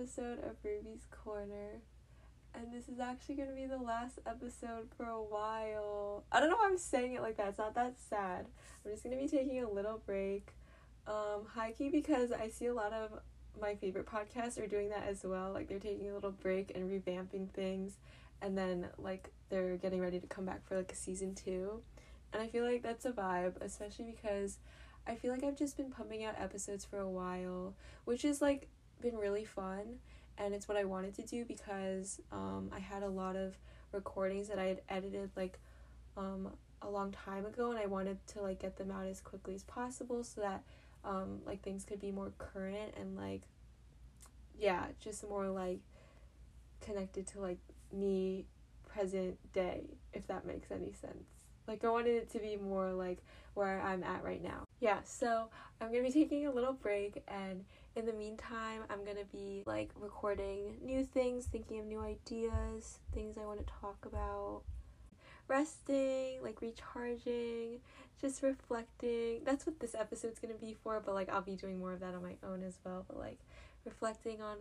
episode of Ruby's Corner. And this is actually going to be the last episode for a while. I don't know why I'm saying it like that. It's not that sad. I'm just going to be taking a little break. Um, high key because I see a lot of my favorite podcasts are doing that as well. Like they're taking a little break and revamping things and then like they're getting ready to come back for like a season 2. And I feel like that's a vibe, especially because I feel like I've just been pumping out episodes for a while, which is like been really fun and it's what I wanted to do because um, I had a lot of recordings that I had edited like um, a long time ago and I wanted to like get them out as quickly as possible so that um, like things could be more current and like yeah just more like connected to like me present day if that makes any sense. Like I wanted it to be more like where I'm at right now. Yeah so I'm gonna be taking a little break and in the meantime I'm gonna be like recording new things thinking of new ideas things I want to talk about resting like recharging just reflecting that's what this episode's gonna be for but like I'll be doing more of that on my own as well but like reflecting on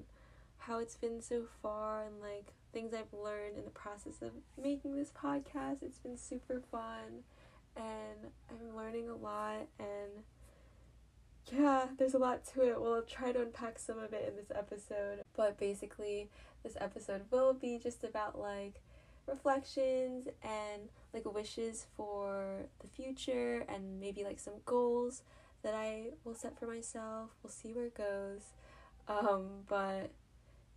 how it's been so far and like things I've learned in the process of making this podcast. It's been super fun and I'm learning a lot and yeah, there's a lot to it. We'll try to unpack some of it in this episode. But basically, this episode will be just about like reflections and like wishes for the future and maybe like some goals that I will set for myself. We'll see where it goes. Um, but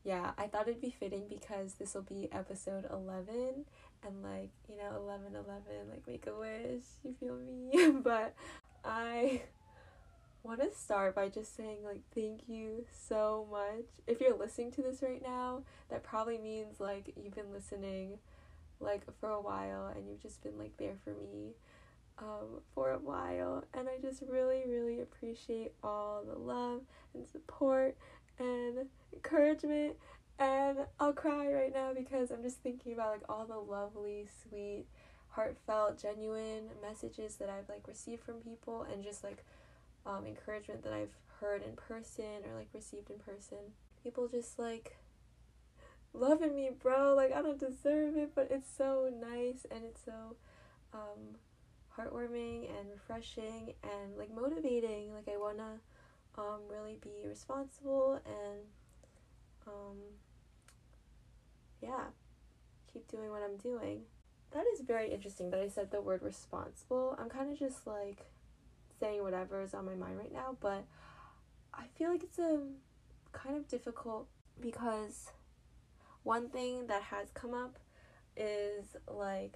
yeah, I thought it'd be fitting because this will be episode 11 and like, you know, 11 11 like make a wish, you feel me? but I want to start by just saying like thank you so much. If you're listening to this right now, that probably means like you've been listening like for a while and you've just been like there for me um, for a while and I just really really appreciate all the love and support and encouragement and I'll cry right now because I'm just thinking about like all the lovely, sweet, heartfelt, genuine messages that I've like received from people and just like um, encouragement that I've heard in person or like received in person. People just like loving me, bro. Like I don't deserve it, but it's so nice and it's so um, heartwarming and refreshing and like motivating. Like I wanna um, really be responsible and um, yeah, keep doing what I'm doing. That is very interesting that I said the word responsible. I'm kind of just like saying whatever is on my mind right now, but I feel like it's a um, kind of difficult because one thing that has come up is like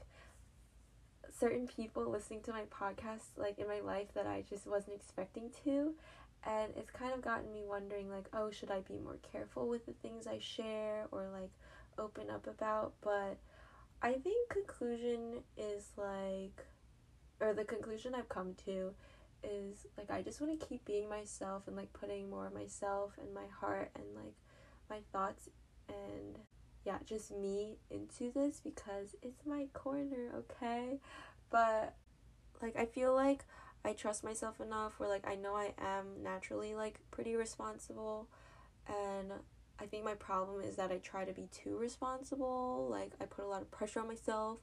certain people listening to my podcast like in my life that I just wasn't expecting to and it's kind of gotten me wondering like oh should i be more careful with the things i share or like open up about? But i think conclusion is like or the conclusion i've come to is like i just want to keep being myself and like putting more of myself and my heart and like my thoughts and yeah just me into this because it's my corner okay but like i feel like I trust myself enough where like I know I am naturally like pretty responsible and I think my problem is that I try to be too responsible. Like I put a lot of pressure on myself.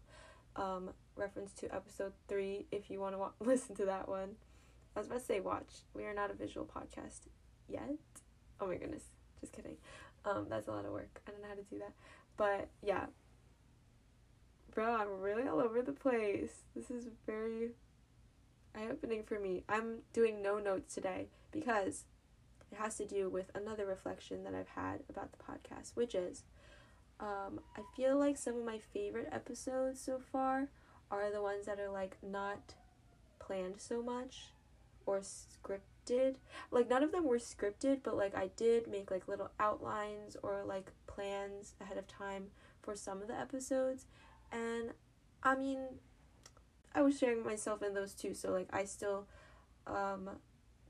Um, reference to episode three if you want to wa- listen to that one. I was about to say watch. We are not a visual podcast yet. Oh my goodness, just kidding. Um, that's a lot of work. I don't know how to do that, but yeah, bro, I'm really all over the place. This is very eye opening for me. I'm doing no notes today because it has to do with another reflection that I've had about the podcast, which is um, I feel like some of my favorite episodes so far are the ones that are like not planned so much or scripted. Like none of them were scripted, but like I did make like little outlines or like plans ahead of time for some of the episodes. And I mean, I was sharing myself in those too. So like I still um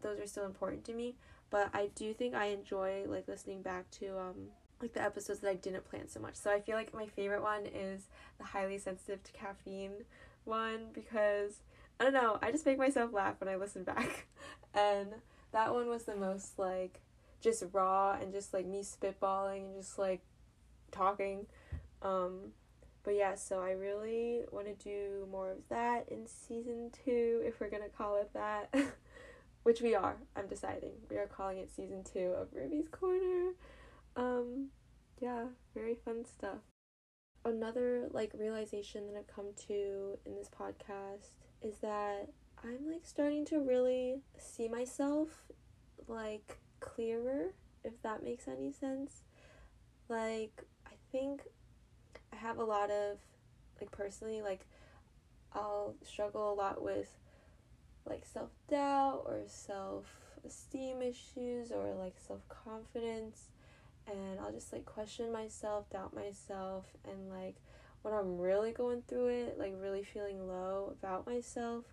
those are still important to me, but I do think I enjoy like listening back to um like the episodes that I didn't plan so much. So I feel like my favorite one is the highly sensitive to caffeine one because I don't know, I just make myself laugh when I listen back. And that one was the most like just raw and just like me spitballing and just like talking. Um, but yeah, so I really want to do more of that in season two, if we're gonna call it that. Which we are, I'm deciding. We are calling it season two of Ruby's Corner. Um, yeah, very fun stuff. Another like realization that I've come to in this podcast is that I'm like starting to really see myself like clearer, if that makes any sense. Like, I think I have a lot of, like, personally, like, I'll struggle a lot with, like, self doubt or self esteem issues or, like, self confidence. And I'll just, like, question myself, doubt myself, and, like, when I'm really going through it, like, really feeling low about myself,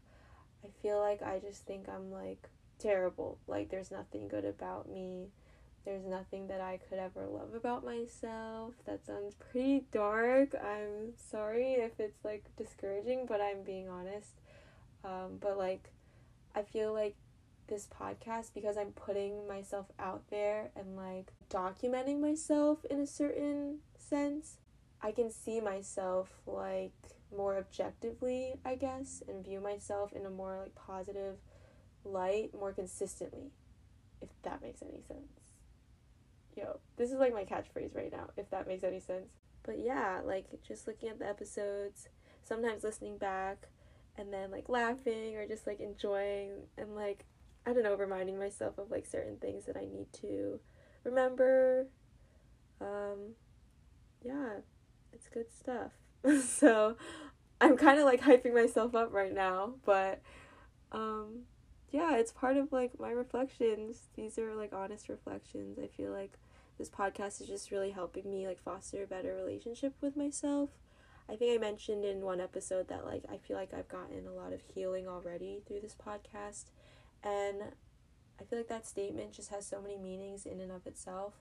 I feel like I just think I'm, like, terrible. Like, there's nothing good about me. There's nothing that I could ever love about myself. That sounds pretty dark. I'm sorry if it's like discouraging, but I'm being honest. Um, but like, I feel like this podcast, because I'm putting myself out there and like documenting myself in a certain sense, I can see myself like more objectively, I guess, and view myself in a more like positive light more consistently, if that makes any sense. Yo, this is like my catchphrase right now, if that makes any sense. But yeah, like just looking at the episodes, sometimes listening back, and then like laughing or just like enjoying and like, I don't know, reminding myself of like certain things that I need to remember. Um, yeah, it's good stuff. so I'm kind of like hyping myself up right now, but um, yeah, it's part of like my reflections. These are like honest reflections. I feel like this podcast is just really helping me like foster a better relationship with myself. I think I mentioned in one episode that like I feel like I've gotten a lot of healing already through this podcast and I feel like that statement just has so many meanings in and of itself.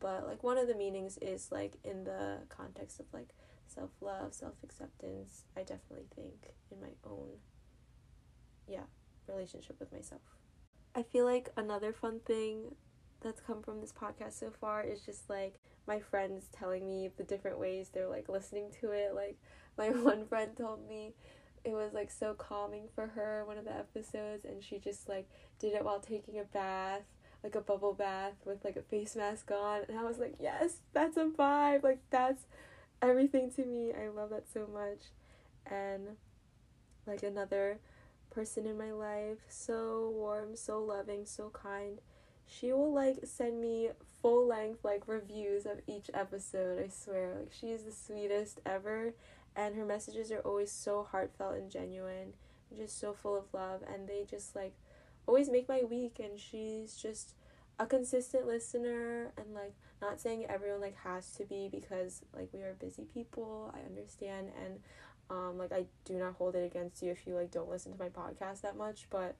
But like one of the meanings is like in the context of like self-love, self-acceptance. I definitely think in my own yeah, relationship with myself. I feel like another fun thing that's come from this podcast so far is just like my friends telling me the different ways they're like listening to it. Like my one friend told me it was like so calming for her one of the episodes and she just like did it while taking a bath like a bubble bath with like a face mask on. And I was like yes that's a vibe. Like that's everything to me. I love that so much. And like another person in my life, so warm, so loving, so kind. She will like send me full length like reviews of each episode, I swear. Like she is the sweetest ever. And her messages are always so heartfelt and genuine. Just so full of love. And they just like always make my week and she's just a consistent listener and like not saying everyone like has to be because like we are busy people i understand and um, like I do not hold it against you if you like don't listen to my podcast that much, but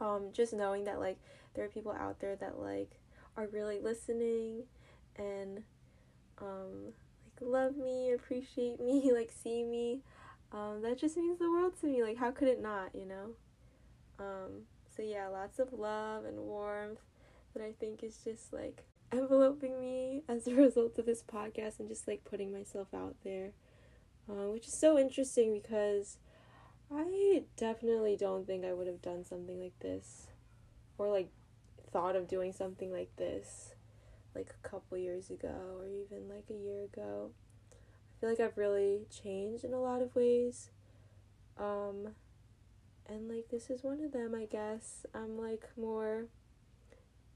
um, just knowing that like there are people out there that like are really listening and um, like love me, appreciate me, like see me. Um, that just means the world to me. Like how could it not, you know? Um, so yeah, lots of love and warmth that I think is just like enveloping me as a result of this podcast and just like putting myself out there uh, which is so interesting because I definitely don't think I would have done something like this or like thought of doing something like this like a couple years ago or even like a year ago. I feel like I've really changed in a lot of ways. Um and like this is one of them, I guess. I'm like more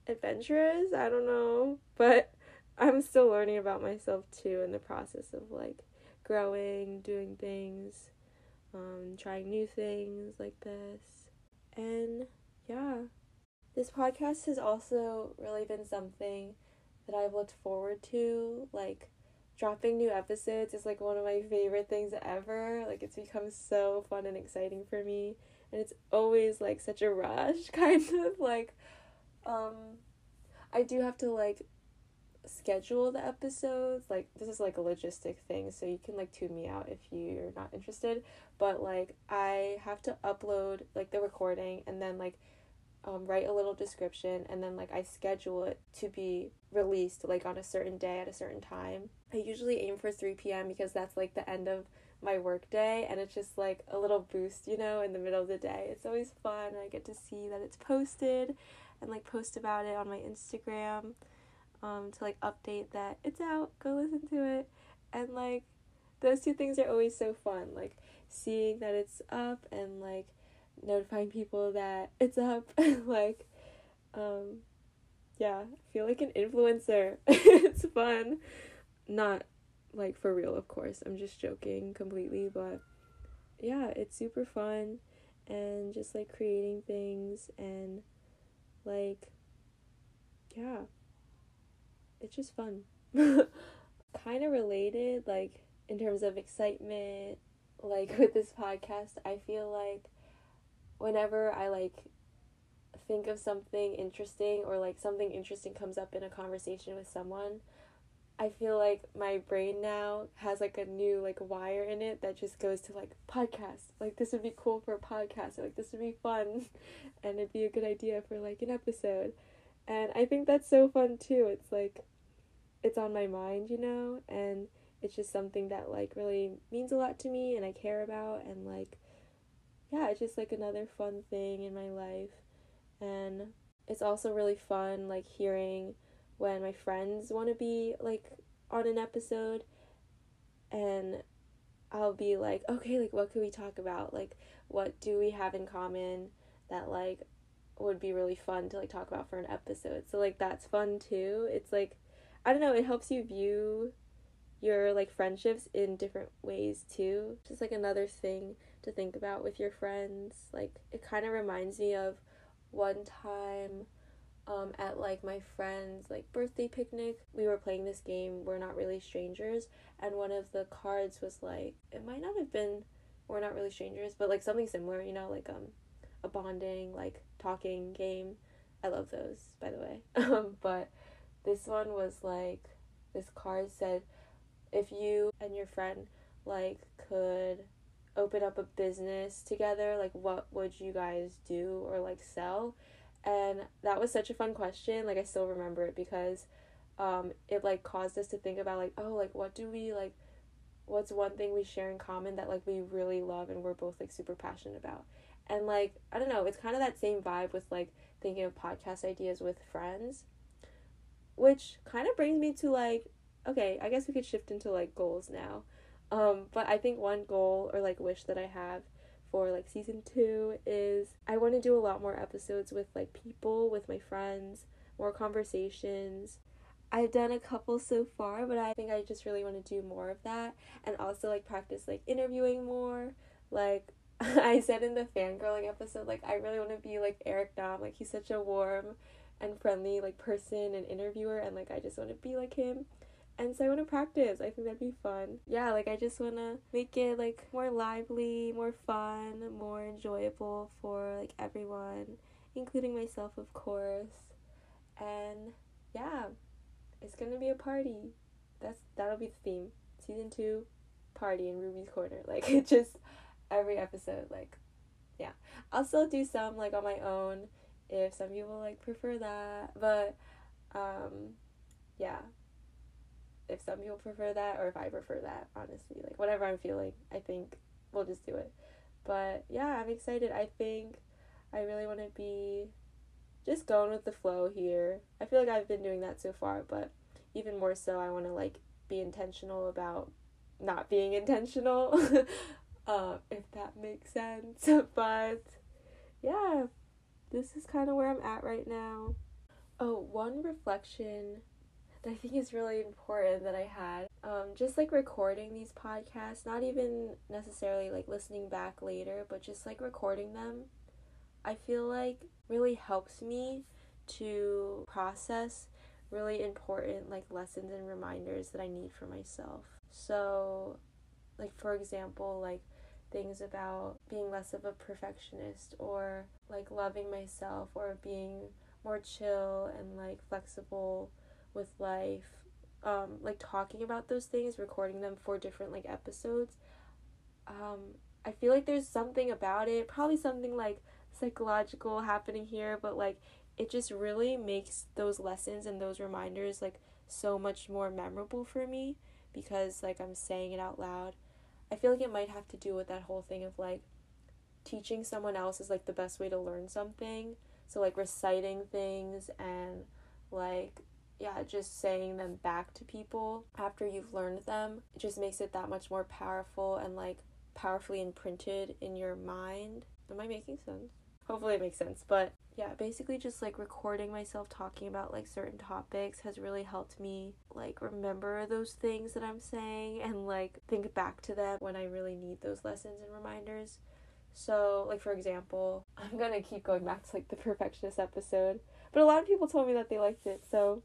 adventurous, I don't know, but I'm still learning about myself too in the process of like growing, doing things, um, trying new things like this. And yeah, this podcast has also really been something that I've looked forward to. Like, dropping new episodes is like one of my favorite things ever. Like, it's become so fun and exciting for me. And it's always like such a rush, kind of like, um, I do have to like schedule the episodes like this is like a logistic thing so you can like tune me out if you're not interested but like i have to upload like the recording and then like um, write a little description and then like I schedule it to be released like on a certain day at a certain time. I usually aim for 3 p.m. because that's like the end of my work day and it's just like a little boost, you know, in the middle of the day. It's always fun. I get to see that it's posted and like post about it on my Instagram um, to like update that it's out, go listen to it. And like those two things are always so fun. Like seeing that it's up and like notifying people that it's up. like, um, yeah, I feel like an influencer. it's fun. Not like for real, of course. I'm just joking completely, but yeah, it's super fun and just like creating things and like yeah. It's just fun. kind of related like in terms of excitement like with this podcast, I feel like whenever I like think of something interesting or like something interesting comes up in a conversation with someone, I feel like my brain now has like a new like wire in it that just goes to like podcast. Like this would be cool for a podcast. Or, like this would be fun and it'd be a good idea for like an episode. And I think that's so fun too. It's like it's on my mind, you know, and it's just something that like really means a lot to me and I care about and like yeah, it's just like another fun thing in my life. And it's also really fun like hearing when my friends want to be like on an episode and I'll be like, okay, like what could we talk about? Like what do we have in common that like would be really fun to like talk about for an episode. So like that's fun too. It's like I don't know, it helps you view your like friendships in different ways too. Just like another thing to think about with your friends. Like it kind of reminds me of one time um, at like my friend's like birthday picnic. We were playing this game. We're not really strangers, and one of the cards was like it might not have been we're not really strangers, but like something similar. You know, like um a bonding like talking game. I love those by the way. um, but this one was like this card said if you and your friend like could open up a business together, like what would you guys do or like sell? And that was such a fun question. Like I still remember it because um it like caused us to think about like oh like what do we like what's one thing we share in common that like we really love and we're both like super passionate about. And like I don't know, it's kind of that same vibe with like thinking of podcast ideas with friends. Which kind of brings me to like okay, I guess we could shift into like goals now. Um, but I think one goal or like wish that I have for like season two is I want to do a lot more episodes with like people, with my friends, more conversations. I've done a couple so far, but I think I just really want to do more of that and also like practice like interviewing more. Like I said in the fangirling episode, like I really want to be like Eric Nam. Like he's such a warm and friendly like person and interviewer and like I just want to be like him and so I want to practice. I think that'd be fun. Yeah, like I just want to make it like more lively, more fun, more enjoyable for like everyone, including myself, of course. And yeah, it's gonna be a party. That's that'll be the theme. Season two, party in Ruby's Corner. Like it just every episode. Like yeah, I'll still do some like on my own if some people like prefer that. But um, yeah, if some people prefer that or if I prefer that, honestly. Like whatever I'm feeling, I think we'll just do it. But yeah, I'm excited. I think I really want to be just going with the flow here. I feel like I've been doing that so far, but even more so I want to like be intentional about not being intentional. uh, if that makes sense. but yeah, this is kind of where I'm at right now. Oh, one reflection that I think is really important that I had. Um, just like recording these podcasts, not even necessarily like listening back later, but just like recording them, I feel like really helps me to process really important like lessons and reminders that I need for myself. So, like for example, like things about being less of a perfectionist or like loving myself or being more chill and like flexible with life um like talking about those things recording them for different like episodes um i feel like there's something about it probably something like psychological happening here, but like it just really makes those lessons and those reminders like so much more memorable for me because like I'm saying it out loud. I feel like it might have to do with that whole thing of like teaching someone else is like the best way to learn something. So like reciting things and like yeah, just saying them back to people after you've learned them, it just makes it that much more powerful and like powerfully imprinted in your mind. Am I making sense? Hopefully it makes sense. But yeah, basically just like recording myself talking about like certain topics has really helped me like remember those things that I'm saying and like think back to them when I really need those lessons and reminders. So, like for example, I'm going to keep going back to like the perfectionist episode, but a lot of people told me that they liked it. So,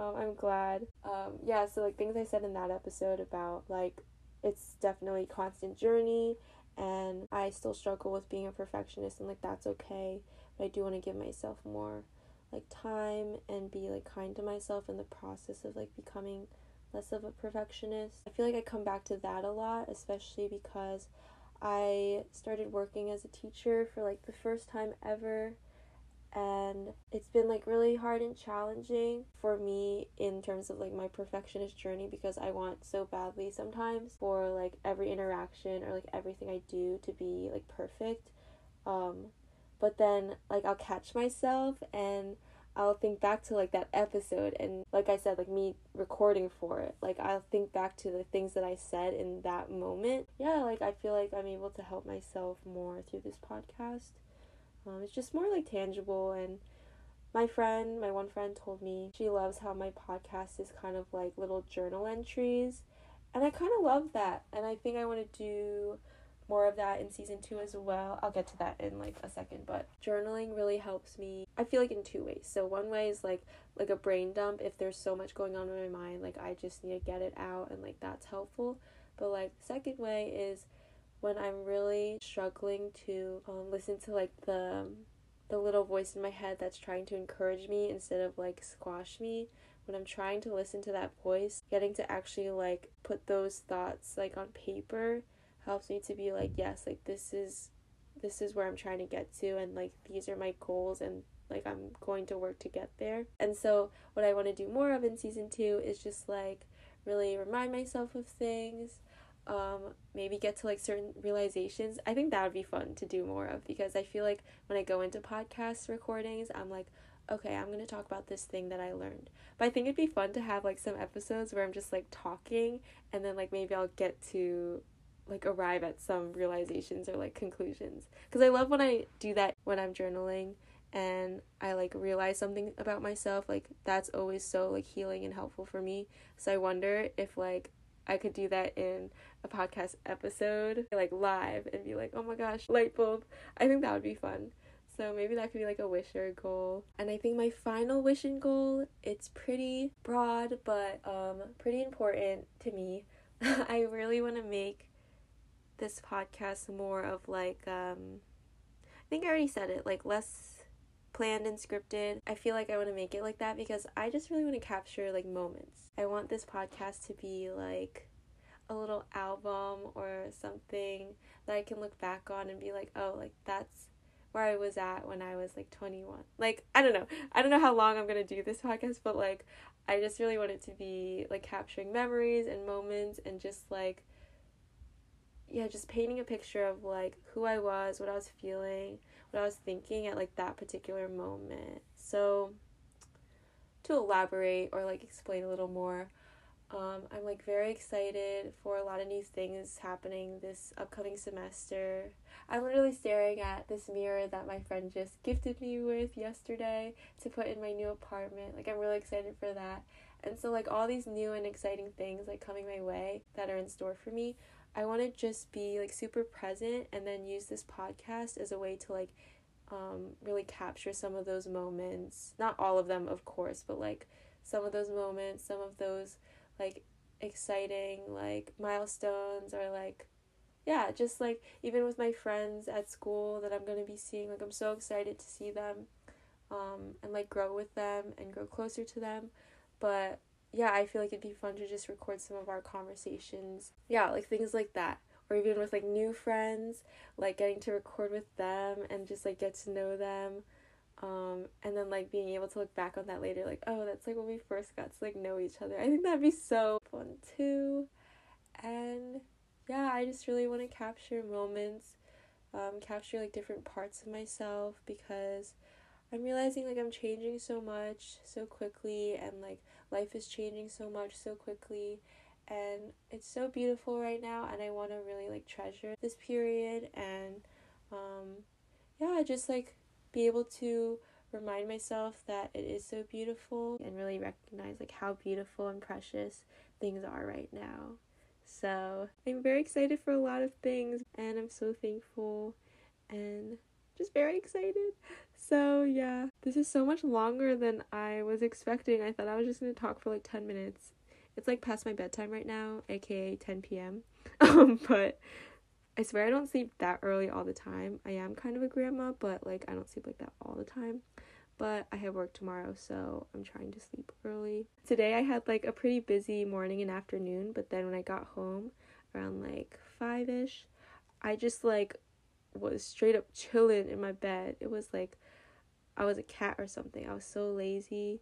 um, I'm glad. Um, yeah, so like things I said in that episode about like it's definitely a constant journey and I still struggle with being a perfectionist and like that's okay. But I do want to give myself more like time and be like kind to myself in the process of like becoming less of a perfectionist. I feel like I come back to that a lot, especially because I started working as a teacher for like the first time ever and it's been like really hard and challenging for me in terms of like my perfectionist journey because I want so badly sometimes for like every interaction or like everything I do to be like perfect. Um but then like I'll catch myself and I'll think back to like that episode and like I said like me recording for it. Like I'll think back to the things that I said in that moment. Yeah like I feel like I'm able to help myself more through this podcast um, it's just more like tangible and my friend, my one friend told me she loves how my podcast is kind of like little journal entries. And I kind of love that. And I think I want to do more of that in season 2 as well. I'll get to that in like a second, but journaling really helps me. I feel like in two ways. So one way is like like a brain dump if there's so much going on in my mind, like I just need to get it out and like that's helpful. But like second way is when I'm really struggling to um, listen to like the the little voice in my head that's trying to encourage me instead of like squash me when I'm trying to listen to that voice getting to actually like put those thoughts like on paper helps me to be like yes like this is this is where I'm trying to get to and like these are my goals and like I'm going to work to get there. And so what I want to do more of in season 2 is just like really remind myself of things um, maybe get to like certain realizations. I think that would be fun to do more of because I feel like when I go into podcast recordings, I'm like, okay, I'm to talk about this thing that I learned. But I think it'd be fun to have like some episodes where I'm just like talking and then like maybe I'll get to like arrive at some realizations or like conclusions. Cuz I love when I do that when I'm journaling and I like realize something about myself. Like that's always so like healing and helpful for me. So I wonder if like I could do that in a podcast episode, like live, and be like, oh my gosh, light bulb. I think that would be fun. So maybe that could be like a wish or a goal. And I think my final wish and goal, it's pretty broad, but um, pretty important to me. I really want to make this podcast more of like, um, I think I already said it, like less planned and scripted. I feel like I want to make it like that because I just really want to capture like moments. I want this podcast to be like a little album or something that I can look back on and be like, "Oh, like that's where I was at when I was like 21." Like, I don't know. I don't know how long I'm going to do this podcast, but like I just really want it to be like capturing memories and moments and just like yeah, just painting a picture of like who I was, what I was feeling, what I was thinking at like that particular moment. So to elaborate or like explain a little more, um, I'm like very excited for a lot of new things happening this upcoming semester. I'm literally staring at this mirror that my friend just gifted me with yesterday to put in my new apartment. Like I'm really excited for that. And so like all these new and exciting things like coming my way that are in store for me, I want to just be like super present and then use this podcast as a way to like um, really capture some of those moments. Not all of them, of course, but like some of those moments, some of those like exciting like milestones or like yeah, just like even with my friends at school that I'm going to be seeing, like I'm so excited to see them um, and like grow with them and grow closer to them. But yeah, I feel like it'd be fun to just record some of our conversations. Yeah, like things like that. or even with like new friends, like getting to record with them and just like get to know them. Um, and then like being able to look back on that later, like, oh, that's like when we first got to like know each other. I think that'd be so fun too. And yeah, I just really want to capture moments, um, capture like different parts of myself because I'm realizing like I'm changing so much so quickly and like life is changing so much so quickly and it's so beautiful right now and I want to really like treasure this period and um yeah, just like be able to remind myself that it is so beautiful and really recognize like how beautiful and precious things are right now. So, I'm very excited for a lot of things and I'm so thankful and just very excited. So, yeah, this is so much longer than I was expecting. I thought I was just going to talk for like 10 minutes. It's like past my bedtime right now, aka 10 p.m. Um, but I swear I don't sleep that early all the time. I am kind of a grandma, but like I don't sleep like that all the time. But I have work tomorrow, so I'm trying to sleep early. Today I had like a pretty busy morning and afternoon, but then when I got home around like 5ish, I just like was straight up chilling in my bed. It was like I was a cat or something. I was so lazy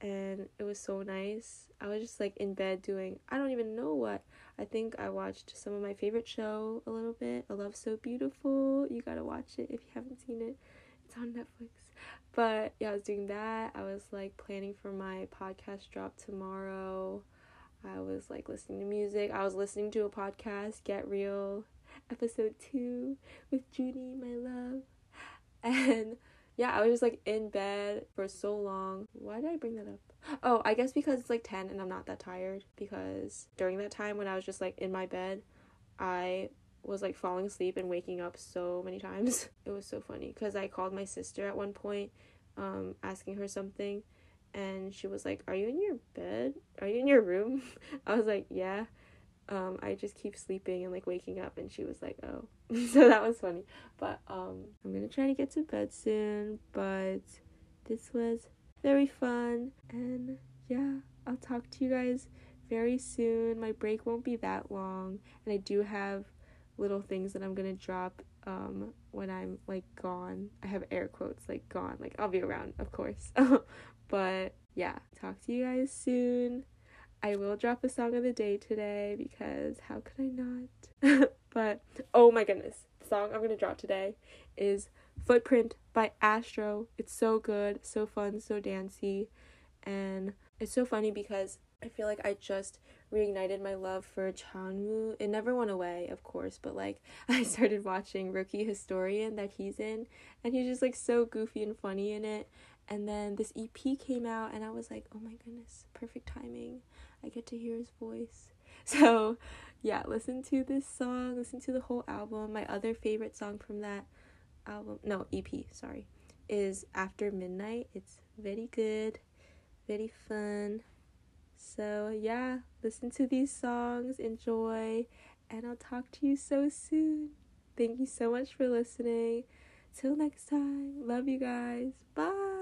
and it was so nice. I was just like in bed doing I don't even know what. I think I watched some of my favorite show a little bit. A Love So Beautiful. You gotta watch it if you haven't seen it. It's on Netflix. But yeah, I was doing that. I was like planning for my podcast drop tomorrow. I was like listening to music. I was listening to a podcast, Get Real, episode two with Junie, my love. And yeah, I was just like in bed for so long. Why did I bring that up? Oh, I guess because it's like 10 and I'm not that tired. Because during that time when I was just like in my bed, I was like falling asleep and waking up so many times. It was so funny because I called my sister at one point, um, asking her something, and she was like, Are you in your bed? Are you in your room? I was like, Yeah um, I just keep sleeping and like waking up and she was like, "Oh." so that was funny. But um I'm to try to get to bed soon, but this was very fun and yeah, I'll talk to you guys very soon. My break won't be that long and I do have little things that I'm to drop um when I'm like gone. I have air quotes like gone. Like I'll be around, of course. but yeah, talk to you guys soon. I will drop a song of the day today because how could I not? but oh my goodness, the song I'm gonna drop today is Footprint by Astro. It's so good, so fun, so dancey, and it's so funny because I feel like I just reignited my love for Cha Eunwoo. It never went away, of course, but like I started watching Rookie Historian that he's in, and he's just like so goofy and funny in it. And then this EP came out, and I was like, oh my goodness, perfect timing. I get to hear his voice. So, yeah, listen to this song, listen to the whole album. My other favorite song from that album, no, EP, sorry, is After Midnight. It's very good, very fun. So, yeah, listen to these songs, enjoy, and I'll talk to you so soon. Thank you so much for listening. Till next time, love you guys. Bye.